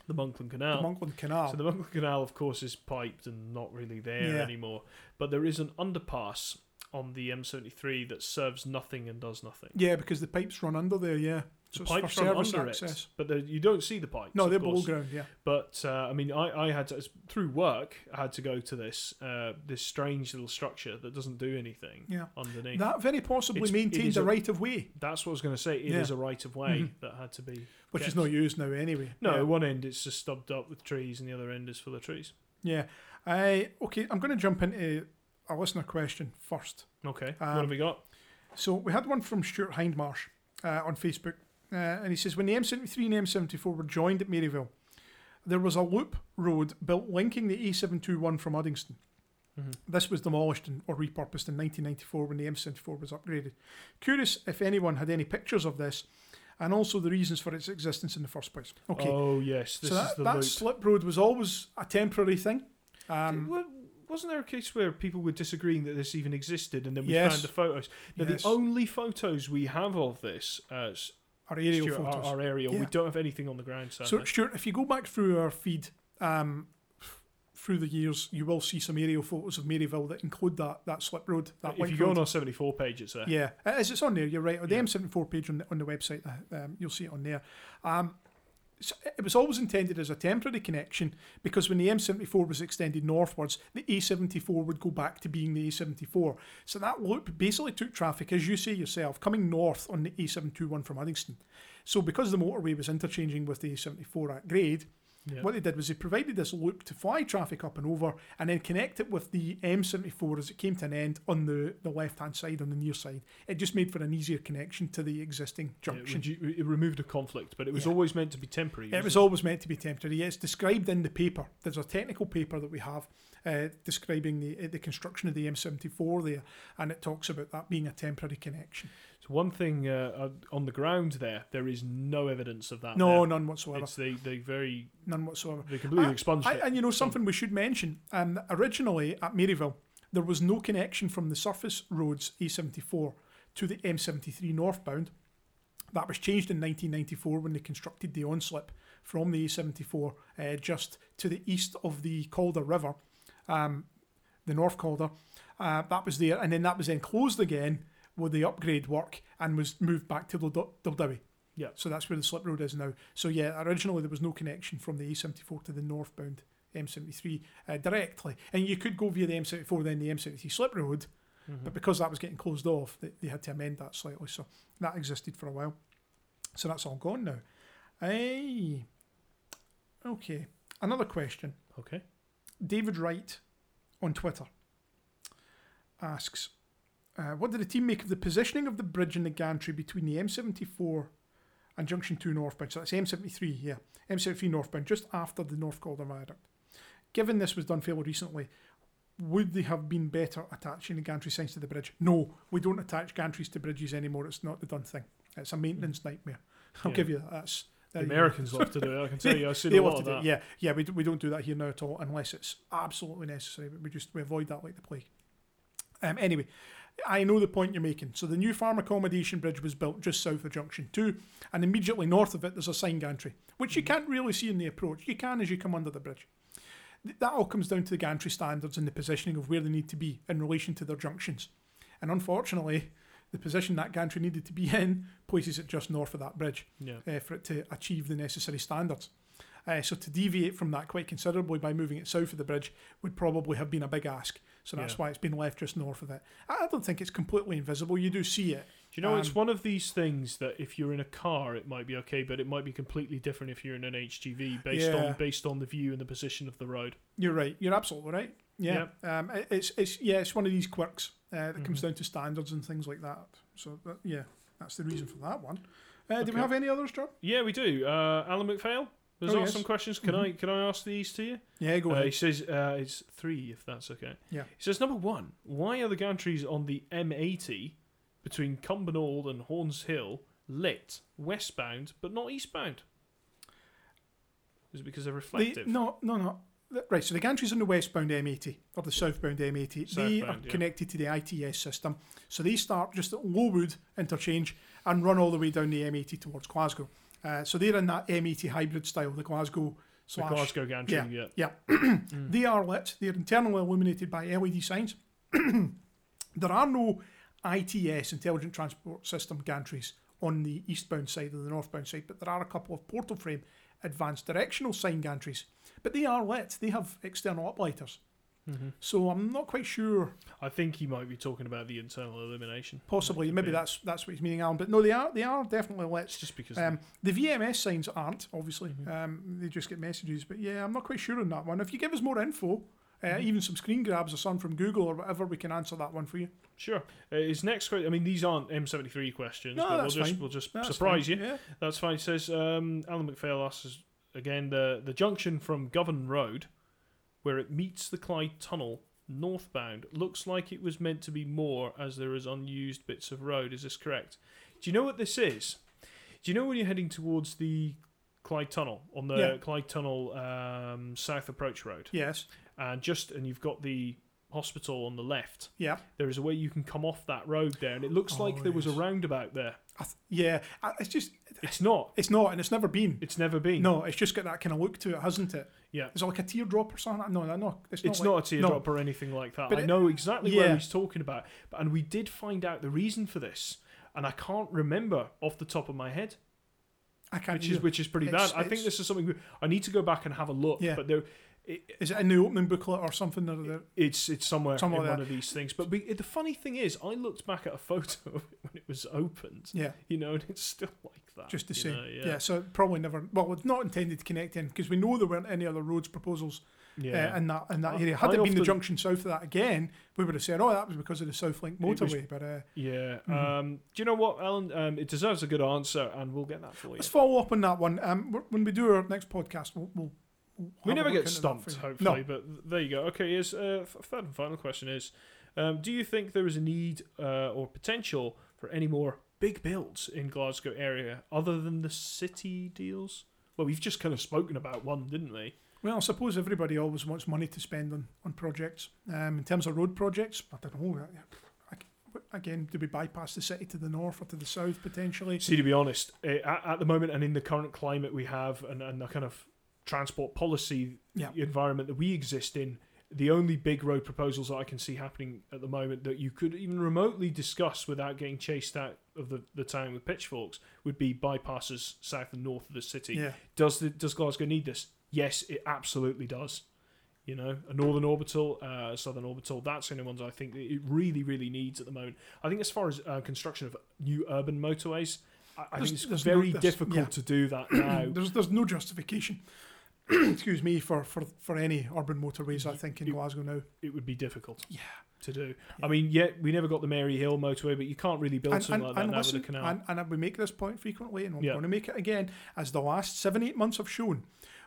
the Monkland Canal. the Monkland Canal. So the Monkland Canal, of course, is piped and not really there Yeah. anymore. But there is an underpass on the M73 that serves nothing and does nothing. Yeah, because the pipes run under there. Yeah, So pipes run under access. it, but the, you don't see the pipes. No, they're below course. ground. Yeah. But uh, I mean, I, I had to through work. I had to go to this uh, this strange little structure that doesn't do anything Yeah. underneath. That very possibly It's- it maintained a a- right of way, That's what I was going to say. It Yeah. is a right of way Mhm. that had to be. which is not used now anyway. No, Yeah. one end it's just stubbed up with trees, and the other end is full of trees. Yeah. I okay, I'm going to jump into a listener question first. Okay, Um, what have we got? So we had one from Stuart Hindmarsh uh, on Facebook, uh, and he says when the M73 and M74 were joined at Maryville, there was a loop road built linking the A721 from Uddingston. Mhm. This was demolished and, or repurposed in 1994 when the M74 was upgraded. Curious if anyone had any pictures of this, and also the reasons for its existence in the first place. Okay, Oh yes, this so that, that slip road was always a temporary thing. Um, Wa- wasn't there a case where people were disagreeing that this even existed, and then we Yes. found the photos? Now, Yes. the only photos we have of this uh, our aerial Stuart, photos. Are, are aerial. Yeah. We don't have anything on the ground. So, Sadly. Stuart, if you go back through our feed um, through the years, you will see some aerial photos of Maryville that include that that slip road, that if you go road. on our seventy-four page, it's there. Yeah, is. It's on there. You're right. The Yeah. M74 page on the, on the website, uh, um, you'll see it on there. Um, so it was always intended as a temporary connection because when the M74 was extended northwards, the A74 would go back to being the A74. So that loop basically took traffic, as you say yourself, coming north on the A721 from Uddingston. So because the motorway was interchanging with the A74 at grade, What they did was they provided this loop to fly traffic up and over and then connect it with the M74 as it came to an end on the, the left hand side, on the near side. It just made for an easier connection to the existing Yeah, it junction. it removed a conflict, but it was Yeah. always meant to be temporary. It was always meant to be temporary. It's described in the paper. There's a technical paper that we have uh, describing the the construction of the M74 there, and it talks about that being a temporary connection. So one thing uh, uh, on the ground there, there is no evidence of that. No, there. none whatsoever. it's they they very None whatsoever. they completely I- expunged I- it. and you know something we should mention. Um, originally at Maryville, there was no connection from the surface roads A74 to the M73 northbound. That was changed in 1994 when they constructed the onslip from the A74 uh, just to the east of the Calder River, um, the North Calder. Uh, that was there, and then that was then closed again with the upgrade work and was moved back to Dil- Daldowie. Yeah. So that's where the slip road is now. So yeah, originally there was no connection from the A74 to the northbound M73 uh, directly, and you could go via the M74 then the M73 slip road, Mhm. but because that was getting closed off, they, they had to amend that slightly. So that existed for a while. So that's all gone now. Aye. Okay. Another question. okay. David Wright on Twitter asks, uh, "What did the team make of the positioning of the bridge in the gantry between the M74 and Junction Two northbound? So that's M73, yeah, M73 northbound, just after the North Calder Viaduct. Given this was done fairly recently." Would they have been better attaching the gantry signs to the bridge? No, we don't attach gantries to bridges anymore. It's not the done thing. It's a maintenance nightmare. I'll Yeah. give you that. That's The there you go. Americans love to do it. I can tell you, I've seen They a love lot to of that. it. Yeah, yeah, we, do, we don't do that here now at all unless it's absolutely necessary. But we just we avoid that like the plague. Um, anyway, I know the point you're making. So the new farm accommodation bridge was built just south of Junction Two, and immediately north of it there's a sign gantry, which you can't really see in the approach. You can as you come under the bridge. That all comes down to the gantry standards and the positioning of where they need to be in relation to their junctions. And unfortunately, the position that gantry needed to be in places it just north of that bridge Yeah. uh, for it to achieve the necessary standards. Uh, so to deviate from that quite considerably by moving it south of the bridge would probably have been a big ask. So that's Yeah. why it's been left just north of it. I don't think it's completely invisible. You do see it. Do you know, it's Um, one of these things that if you're in a car, it might be okay, but it might be completely different if you're in an HGV based Yeah. on based on the view and the position of the road. You're right. You're absolutely right. Yeah. Um, it- it's it's yeah. It's one of these quirks uh, that comes Mhm. down to standards and things like that. So that, yeah, that's the reason for that one. Uh, Do we have any others, John? Yeah, we do. Uh, Alan McPhail has Oh, yes. some questions. Can Mhm. I can I ask these to you? Yeah, go Uh, he says uh, it's three, if that's okay. Yeah. He says number one, why are the gantries on the M80 between Cumbernauld and Hornshill lit westbound but not eastbound? Is it because they're The- reflective? no, no, no. The- Right, so the gantries on the westbound M80 or the southbound M80, they are yeah. connected to the ITS system. So they start just at Lowood interchange and run all the way down the M80 towards Glasgow. Uh, so they're in that M80 hybrid style, the Glasgow the slash. Glasgow gantry. Yeah. Yeah, Mm. they are lit. They're internally illuminated by LED signs. there are no ITS, Intelligent Transport System gantries on the eastbound side and the northbound side, but there are a couple of portal frame advanced directional sign gantries. But they are lit, they have external uplighters. Mm-hmm. So I'm not quite sure. I think he might be talking about the internal illumination. Possibly, maybe be. that's that's what he's meaning, Alan. But no, they are they are definitely lit. It's just because Um, the VMS signs aren't obviously. Mhm. Um, they just get messages. But yeah, I'm not quite sure on that one. If you give us more info, uh, Mhm. even some screen grabs or something from Google or whatever, we can answer that one for you. Sure. Uh, his next question. I mean, these aren't M73 questions, No, but we'll that's just fine. we'll just That's surprise fine. you. Yeah. That's fine. He says um, Alan McPhail asks again the the junction from Govan Road, where it meets the Clyde Tunnel northbound, looks like it was meant to be more as there is unused bits of road. Is this correct? Do you know what this is? Do you know when you're heading towards the Clyde Tunnel on the Yeah. Clyde Tunnel um, South Approach Road, Yes. and just and you've got the hospital on the left. Yeah. There is a way you can come off that road there, and it looks like Oh, there was a roundabout there. I th- yeah. I- It's just It's not. it's not, and it's never been. It's never been. No, it's just got that kind of look to it, hasn't it? Yeah. Is it like a teardrop or something? No, no, no. It's not. It's like- not a teardrop or anything like that. But I it- know exactly where yeah. he's talking about. But, and we did find out the reason for this, and I can't remember off the top of my head, I can't. which is which is pretty It's- bad. I think this is something we, I need to go back and have a look. Yeah. But there, it, Is it in the opening booklet or something? Or the, it's it's somewhere, Somewhere in one of these things. But we, the funny thing is, I looked back at a photo of it when it was opened, yeah, you know, and it's still like that. just the same. know, yeah. so probably never. Well, it's not intended to connect in because we know there weren't any other roads proposals yeah. uh, in that in that I- area. Had I it been the junction south of that again, we would have said, "Oh, that was because of the South Link was- motorway." but uh, Yeah. Mhm. Um, do you know what, Alan? Um, it deserves a good answer, and we'll get that for you. let's follow up on that one. Um, when we do our next podcast, we'll we'll We never get stumped, hopefully, but there you go. Okay, here's uh, third and final question is: um, Do you think there is a need uh, or potential for any more big builds in Glasgow area other than the city deals? Well, we've just kind of spoken about one, didn't we? Well, I suppose everybody always wants money to spend on, on projects. Um, in terms of road projects, I don't know. Again, do we bypass the city to the north or to the south potentially? See, to be honest, eh, at, at the moment and in the current climate we have and, and the kind of transport policy Yeah. environment that we exist in, the only big road proposals that I can see happening at the moment that you could even remotely discuss without getting chased out of the, the town with pitchforks would be bypasses south and north of the city. Yeah, Does the, does Glasgow need this? Yes, it absolutely does. You know, a northern orbital, uh, southern orbital. That's the only ones I think it really, really needs at the moment. I think as far as uh, construction of new urban motorways, I, I think it's there's no- very difficult yeah. to do that now. there's there's no justification. excuse me for, for, for any urban motorways. I think in You- Glasgow now. it would be difficult Yeah. to do. Yeah. I mean, yet we never got the Maryhill motorway, but you can't really build And, something and, like that and now listen, with a canal. and, and we make this point frequently, and we're Yeah. going to make it again, as the last seven, eight months have shown.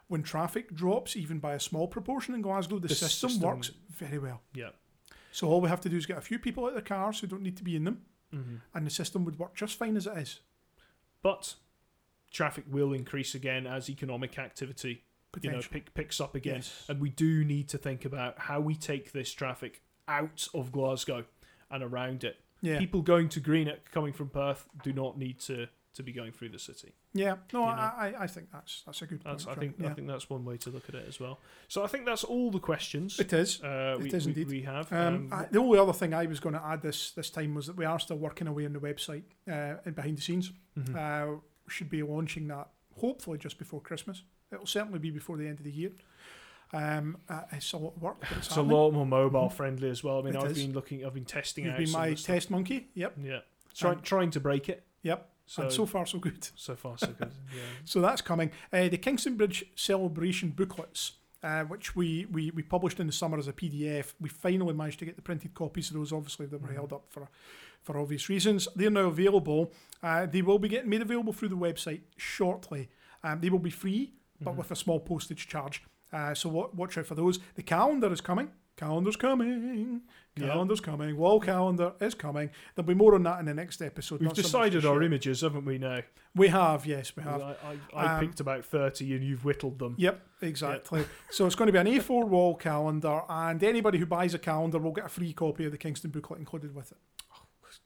When traffic drops, even by a small proportion in Glasgow, the, The system, system- works very well. yeah. So all we have to do is get a few people out of their cars who don't need to be in them, hmm and the system would work just fine as it is. But traffic will increase again as economic activity you know, pick, picks up again. Yes. And we do need to think about how we take this traffic out of Glasgow and around it. Yeah. People going to Greenock coming from Perth do not need to, to be going through the city. Yeah. No, you know. I, I I think that's that's a good point. That's, I think yeah. I think that's one way to look at it as well. So I think that's all the questions it is. uh, it we, is we, indeed. we have. Um, Um, I, the only other thing I was going to add this this time was that we are still working away on the website uh, and behind the scenes. mhm. Uh, should be launching that hopefully just before Christmas. It'll certainly be before the end of the year. Um, uh, it's a lot of work, it's, it's a lot more mobile friendly as well. I mean, It I've is. been looking, I've been testing You've been my test monkey. Yep, Yeah, trying Um, trying to break it. yep. So and so far, so good. so far so good. Yeah. So that's coming. Uh, the Kingston Bridge celebration booklets, uh, which we, we, we published in the summer as a PDF. We finally managed to get the printed copies of those. Obviously, they were Mhm. held up for for obvious reasons. They're now available. Uh, they will be getting made available through the website shortly. Um, they will be free, but Mhm. with a small postage charge. Uh, so wa- watch out for those. The calendar is coming. Calendar's coming. Calendar's coming. Wall calendar is coming. There'll be more on that in the next episode. We've not so much to decided our images, haven't we? Now We have, yes, we have. I, I, I Um, picked about thirty, and you've whittled them. Yep, exactly. so it's going to be an A4 wall calendar, and anybody who buys a calendar will get a free copy of the Kingston booklet included with it.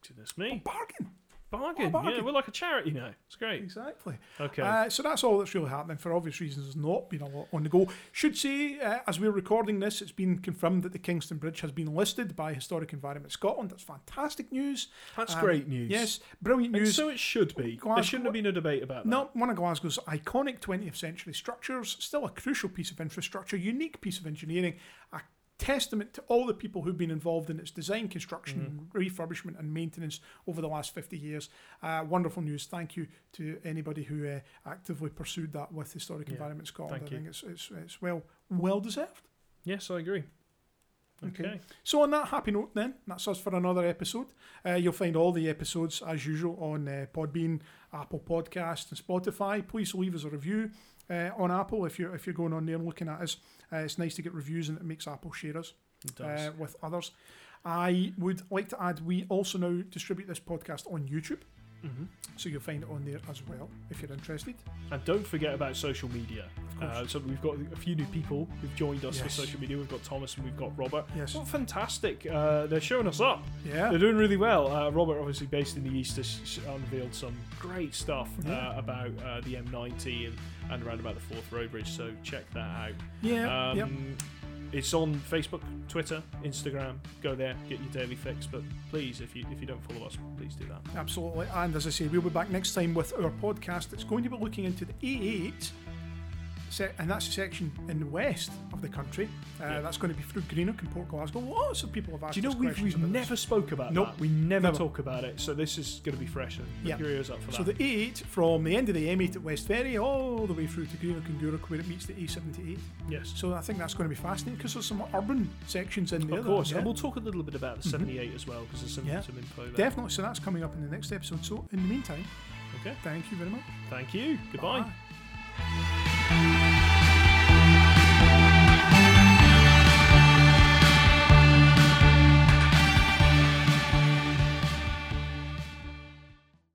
Goodness me! Bargain. Bargain. Oh, bargain. Yeah, we're like a charity now. It's great. Exactly. Okay. Uh, so that's all that's really happening. For obvious reasons, there's not been a lot on the go. Should say, uh, as we're recording this, it's been confirmed that the Kingston Bridge has been listed by Historic Environment Scotland. That's fantastic news. That's Um, great news. Yes, brilliant And news. so it should be. There shouldn't have been a debate about that. No, one of Glasgow's iconic 20th century structures, still a crucial piece of infrastructure, unique piece of engineering, a testament to all the people who've been involved in its design, construction, refurbishment, and maintenance over the last 50 years. Uh, wonderful news. Thank you to anybody who uh, actively pursued that with Historic Yeah, Environment Scotland. thank I you. think it's, it's, it's well well deserved. Yes, I agree. Okay. Okay. So on that happy note, then that's us for another episode. Uh, you'll find all the episodes as usual on uh, Podbean, Apple Podcast, and Spotify. Please leave us a review uh, on Apple if you're if you're going on there and looking at us. Uh, it's nice to get reviews and it makes Apple share us uh, with others. I would like to add we also now distribute this podcast on YouTube, Mhm. so you'll find it on there as well if you're interested. And don't forget about social media. Uh, so we've got a few new people who've joined us for social media. We've got Thomas and we've got Robert. Yes. Well, fantastic. Uh, they're showing us up. Yeah. They're doing really well. Uh, Robert, obviously based in the East, has unveiled some great stuff Yeah. uh, about uh, the M90 and, and around about the Forth Road Bridge. So check that out. Yeah. Um, yep. It's on Facebook, Twitter, Instagram. Go there, get your daily fix. But please, if you if you don't follow us, please do that. Absolutely. And as I say, we'll be back next time with our podcast It's going to be looking into the A8, se- and that's a section in the west of the country. Uh, Yeah. That's going to be through Greenock and Port Glasgow. Lots of people have asked Do you know we've, we've never this. spoke about Nope. that? We never, Never. talk about it. So this is going to be fresh. And Yeah. your ears up for that. So the A8 from the end of the M8 at West Ferry all the way through to Greenock and Gourock where it meets the A78. yes. So I think that's going to be fascinating because there's some urban sections in there. Of course, yeah. and we'll talk a little bit about the 78 as well because there's some, Yeah. some info there. Definitely. So that's coming up in the next episode. So in the meantime, Okay. thank you very much. Thank you. Goodbye. Bye.